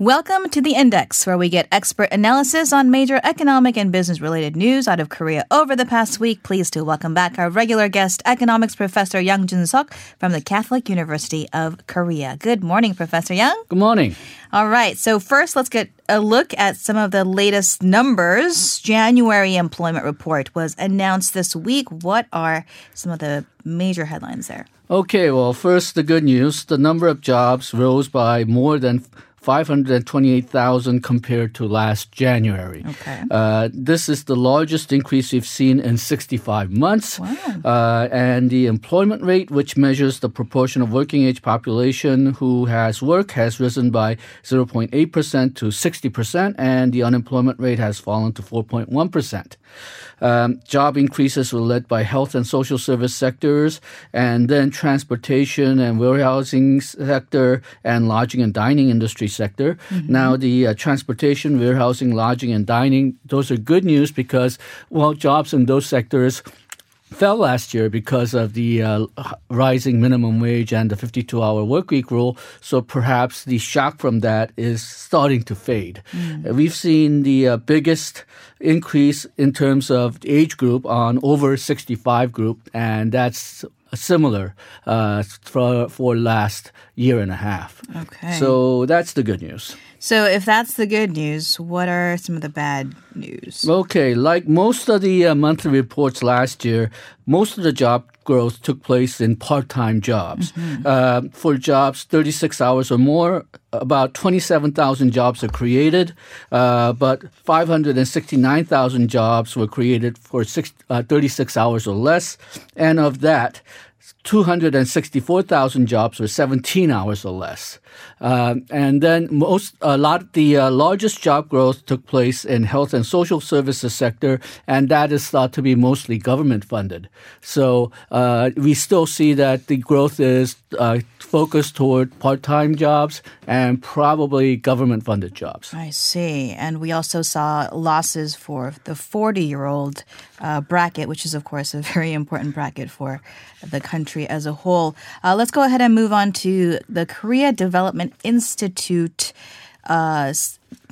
Welcome to the Index, where we get expert analysis on major economic and business related news out of Korea over the past week. Please do welcome back our regular guest, economics professor Yang Jun Suk from the Catholic University of Korea. Good morning, Professor Yang. Good morning. All right, so first let's get a look at some of the latest numbers. January employment report was announced this week. What are some of the major headlines there? Okay, well, first, the good news the number of jobs rose by more than 528,000 compared to last January. Okay. Uh, this is the largest increase we've seen in 65 months. Wow. Uh, and the employment rate, which measures the proportion of working age population who has work, has risen by 0.8% to 60%, and the unemployment rate has fallen to 4.1%. Um, job increases were led by health and social service sectors, and then transportation and warehousing sector, and lodging and dining industry sector. Now, the uh, transportation, warehousing, lodging, and dining, those are good news because, well, jobs in those sectors fell last year because of the uh, rising minimum wage and the 52 hour work week rule. So perhaps the shock from that is starting to fade. Uh, We've seen the uh, biggest increase in terms of the age group on over 65 group, and that's similar uh, for, for last year and a half. Okay. So that's the good news. So, if that's the good news, what are some of the bad news? Okay, like most of the uh, monthly reports last year, most of the job growth took place in part time jobs. Uh, for jobs 36 hours or more, about 27,000 jobs are created, uh, but 569,000 jobs were created for six, uh, 36 hours or less. And of that, 264,000 jobs were 17 hours or less. Um, and then most, a lot, the uh, largest job growth took place in health and social services sector, and that is thought to be mostly government funded. So uh, we still see that the growth is uh, focused toward part-time jobs and probably government funded jobs. I see. And we also saw losses for the 40 year old uh, bracket, which is, of course, a very important bracket for the country as a whole. Uh, let's go ahead and move on to the Korea Development Institute. Uh,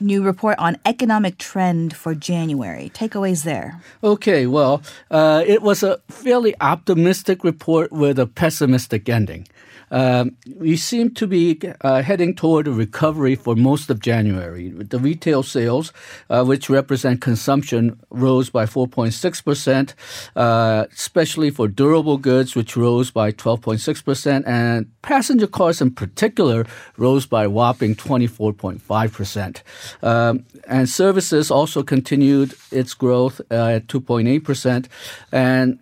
New report on economic trend for January. Takeaways there. Okay, well, uh, it was a fairly optimistic report with a pessimistic ending. Um, we seem to be uh, heading toward a recovery for most of January. The retail sales, uh, which represent consumption, rose by 4.6%, uh, especially for durable goods, which rose by 12.6%, and passenger cars in particular rose by whopping 24.5%. Um, and services also continued its growth at 2.8%. And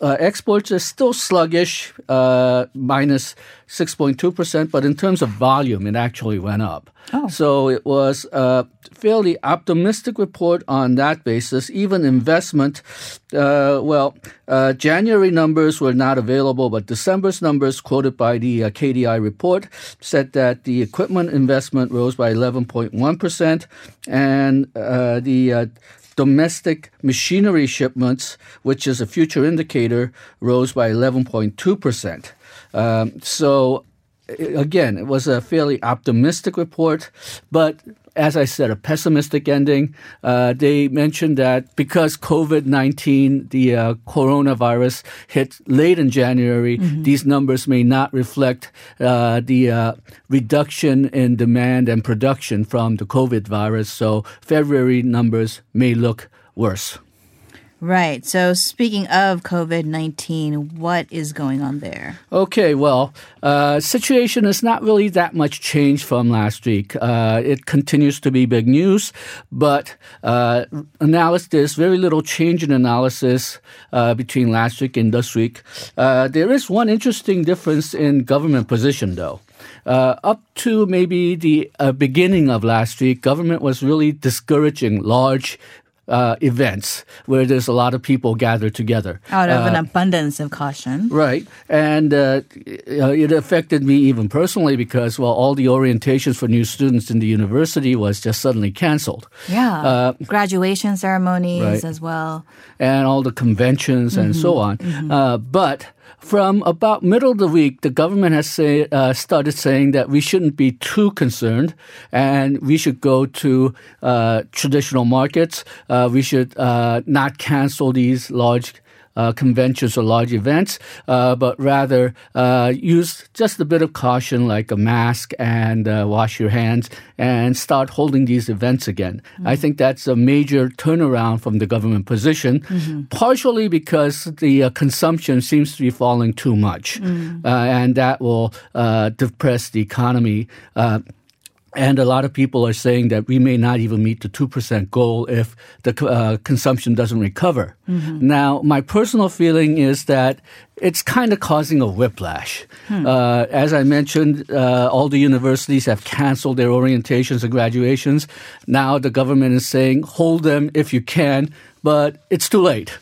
uh, exports are still sluggish, uh, minus 6.2%, but in terms of volume, it actually went up. Oh. So it was a fairly optimistic report on that basis. Even investment, uh, well, uh, January numbers were not available, but December's numbers quoted by the uh, KDI report said that the equipment investment rose by 11.1%, and uh, the uh, domestic machinery shipments, which is a future indicator, rose by 11.2%. Um, so, again, it was a fairly optimistic report, but as I said, a pessimistic ending. Uh, they mentioned that because COVID 19, the uh, coronavirus, hit late in January, these numbers may not reflect uh, the uh, reduction in demand and production from the COVID virus. So February numbers may look worse. Right. So, speaking of COVID 19, what is going on there? Okay, well, uh, situation is not really that much changed from last week. Uh, it continues to be big news, but uh, analysis very little change in analysis uh, between last week and this week. Uh, there is one interesting difference in government position, though. Uh, up to maybe the uh, beginning of last week, government was really discouraging large uh, events where there's a lot of people gathered together. Out of an Uh, abundance of caution. Right. And uh, uh, it affected me even personally because, well, all the orientations for new students in the university was just suddenly canceled. Yeah. Uh, Graduation ceremonies Right. as well. and all the conventions and so on. Uh, but from about middle of the week, the government has say, uh, started saying that we shouldn't be too concerned, and we should go to uh, traditional markets. Uh, we should uh, not cancel these large conventions or large events, uh, but rather uh, use just a bit of caution, like a mask and uh, wash your hands, and start holding these events again. Mm-hmm. I think that's a major turnaround from the government position, mm-hmm. partially because the uh, consumption seems to be falling too much, mm-hmm. and that will depress the economy. And a lot of people are saying that we may not even meet the 2% goal if the uh, consumption doesn't recover. Mm-hmm. Now, my personal feeling is that it's kind of causing a whiplash. Hmm. Uh, as I mentioned, uh, all the universities have canceled their orientations and graduations. Now the government is saying, hold them if you can, but it's too late.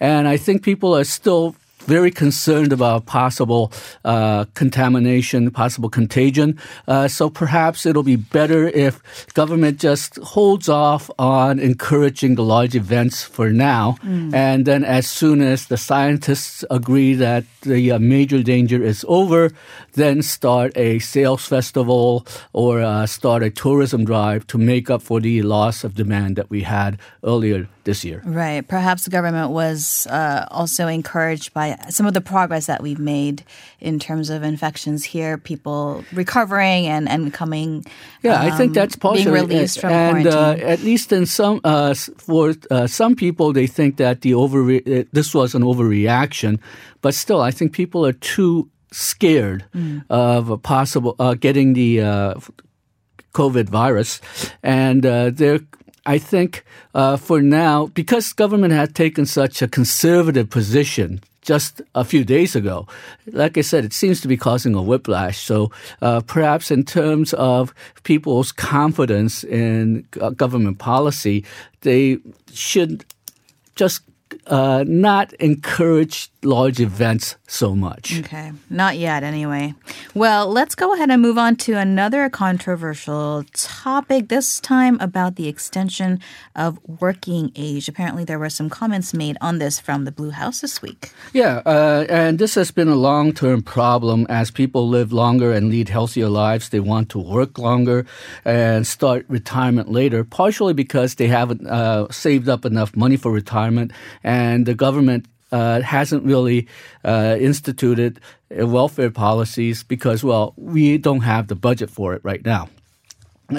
And I think people are still very concerned about possible uh, contamination, possible contagion. Uh, so perhaps it'll be better if government just holds off on encouraging the large events for now, mm. and then as soon as the scientists agree that the uh, major danger is over, then start a sales festival or uh, start a tourism drive to make up for the loss of demand that we had earlier this year. Right. Perhaps the government was uh, also encouraged by some of the progress that we've made in terms of infections here, people recovering and, and coming. Yeah, um, I think that's possible. Being released from and, uh, quarantine. Uh, at least in some, uh, for uh, some people, they think that the over uh, this was an overreaction, but still, I think people are too scared mm. of a possible getting the COVID virus, and they're I think uh, for now, because government had taken such a conservative position just a few days ago, like I said, it seems to be causing a whiplash. So uh, perhaps in terms of people's confidence in government policy, they should just uh, not encourage large events so much. Okay, not yet anyway. Well, let's go ahead and move on to another controversial topic, this time about the extension of working age. Apparently, there were some comments made on this from the Blue House this week. Yeah, uh, and this has been a long term problem as people live longer and lead healthier lives. They want to work longer and start retirement later, partially because they haven't uh, saved up enough money for retirement, and the government uh, hasn't really uh, instituted welfare policies because, well, we don't have the budget for it right now.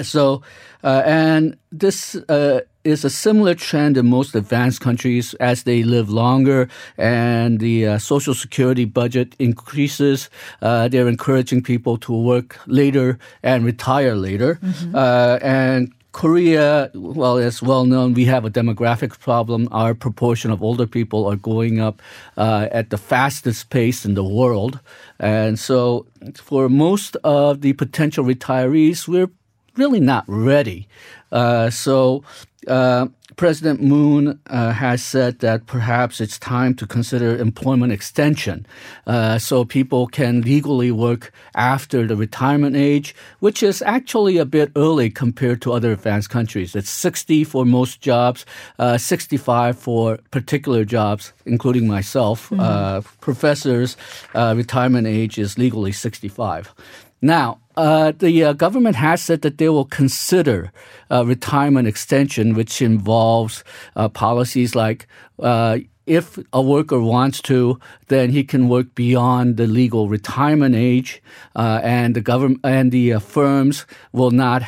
So, uh, and this uh, is a similar trend in most advanced countries as they live longer and the uh, social security budget increases. Uh, they're encouraging people to work later and retire later. Mm-hmm. and Korea, well, it's well known, we have a demographic problem. Our proportion of older people are going up uh, at the fastest pace in the world. And so, for most of the potential retirees, we're really not ready. Uh, so, uh, President Moon uh, has said that perhaps it's time to consider employment extension uh, so people can legally work after the retirement age, which is actually a bit early compared to other advanced countries. It's 60 for most jobs, uh, 65 for particular jobs, including myself. Mm-hmm. professors' uh, retirement age is legally 65. Now, uh, the uh, government has said that they will consider uh, retirement extension, which involves uh, policies like uh, if a worker wants to, then he can work beyond the legal retirement age, uh, and the government and the firms will not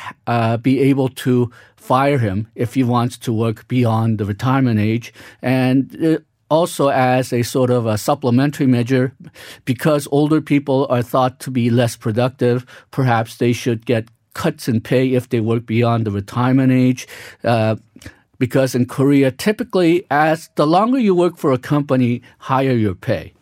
be able to fire him if he wants to work beyond the retirement age. And also as a sort of a supplementary measure because older people are thought to be less productive. Perhaps they should get cuts in pay if they work beyond the retirement age. Uh, because in Korea, typically, as the longer you work for a company, higher your pay.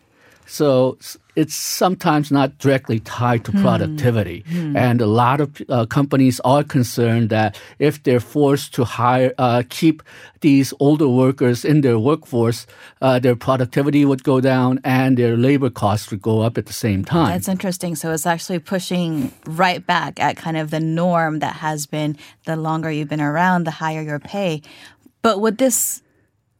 So it's sometimes not directly tied to hmm. productivity. Mm. And a lot of uh, companies are concerned that if they're forced to hire, uh, keep these older workers in their workforce, uh, their productivity would go down and their labor costs would go up at the same time. That's interesting. So it's actually pushing right back at kind of the norm that has been the longer you've been around, the higher your pay. But would this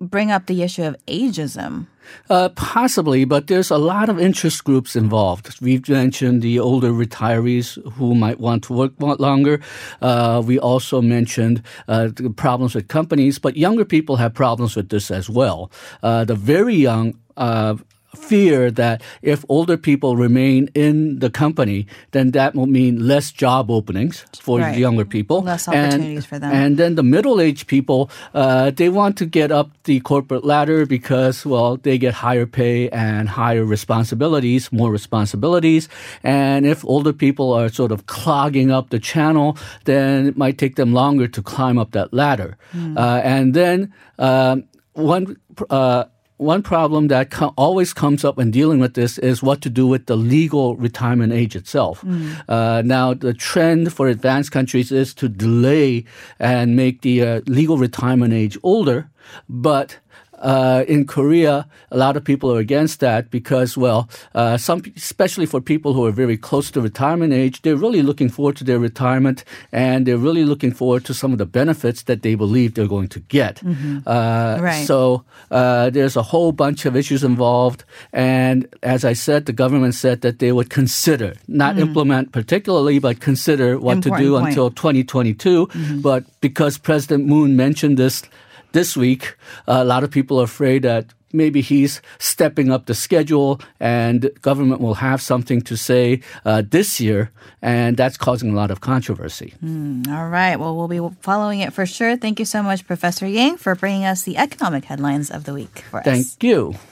bring up the issue of ageism. Uh, possibly, but there's a lot of interest groups involved. We've mentioned the older retirees who might want to work longer. Uh, we also mentioned uh, the problems with companies, but younger people have problems with this as well. Uh, the very young uh, fear that if older people remain in the company, then that will mean less job openings for Right. younger people. Less And- opportunities for them. And then the middle-aged people, uh, they want to get up the corporate ladder because, well, they get higher pay and higher responsibilities, more responsibilities. And if older people are sort of clogging up the channel, then it might take them longer to climb up that ladder. Hmm. Uh, and then um, one. Uh, one problem that co- always comes up when dealing with this is what to do with the legal retirement age itself. Uh, now, the trend for advanced countries is to delay and make the uh, legal retirement age older, but uh, in Korea, a lot of people are against that because, well, uh, some, especially for people who are very close to retirement age, they're really looking forward to their retirement and they're really looking forward to some of the benefits that they believe they're going to get. Uh, Right. So uh, there's a whole bunch of issues involved, and as I said, the government said that they would consider, not implement particularly, but consider what to do point. until 2022. But because President Moon mentioned this this week, a lot of people are afraid that maybe he's stepping up the schedule and government will have something to say uh, this year, and that's causing a lot of controversy. All right. Well, we'll be following it for sure. Thank you so much, Professor Yang, for bringing us the economic headlines of the week for us. Thank you.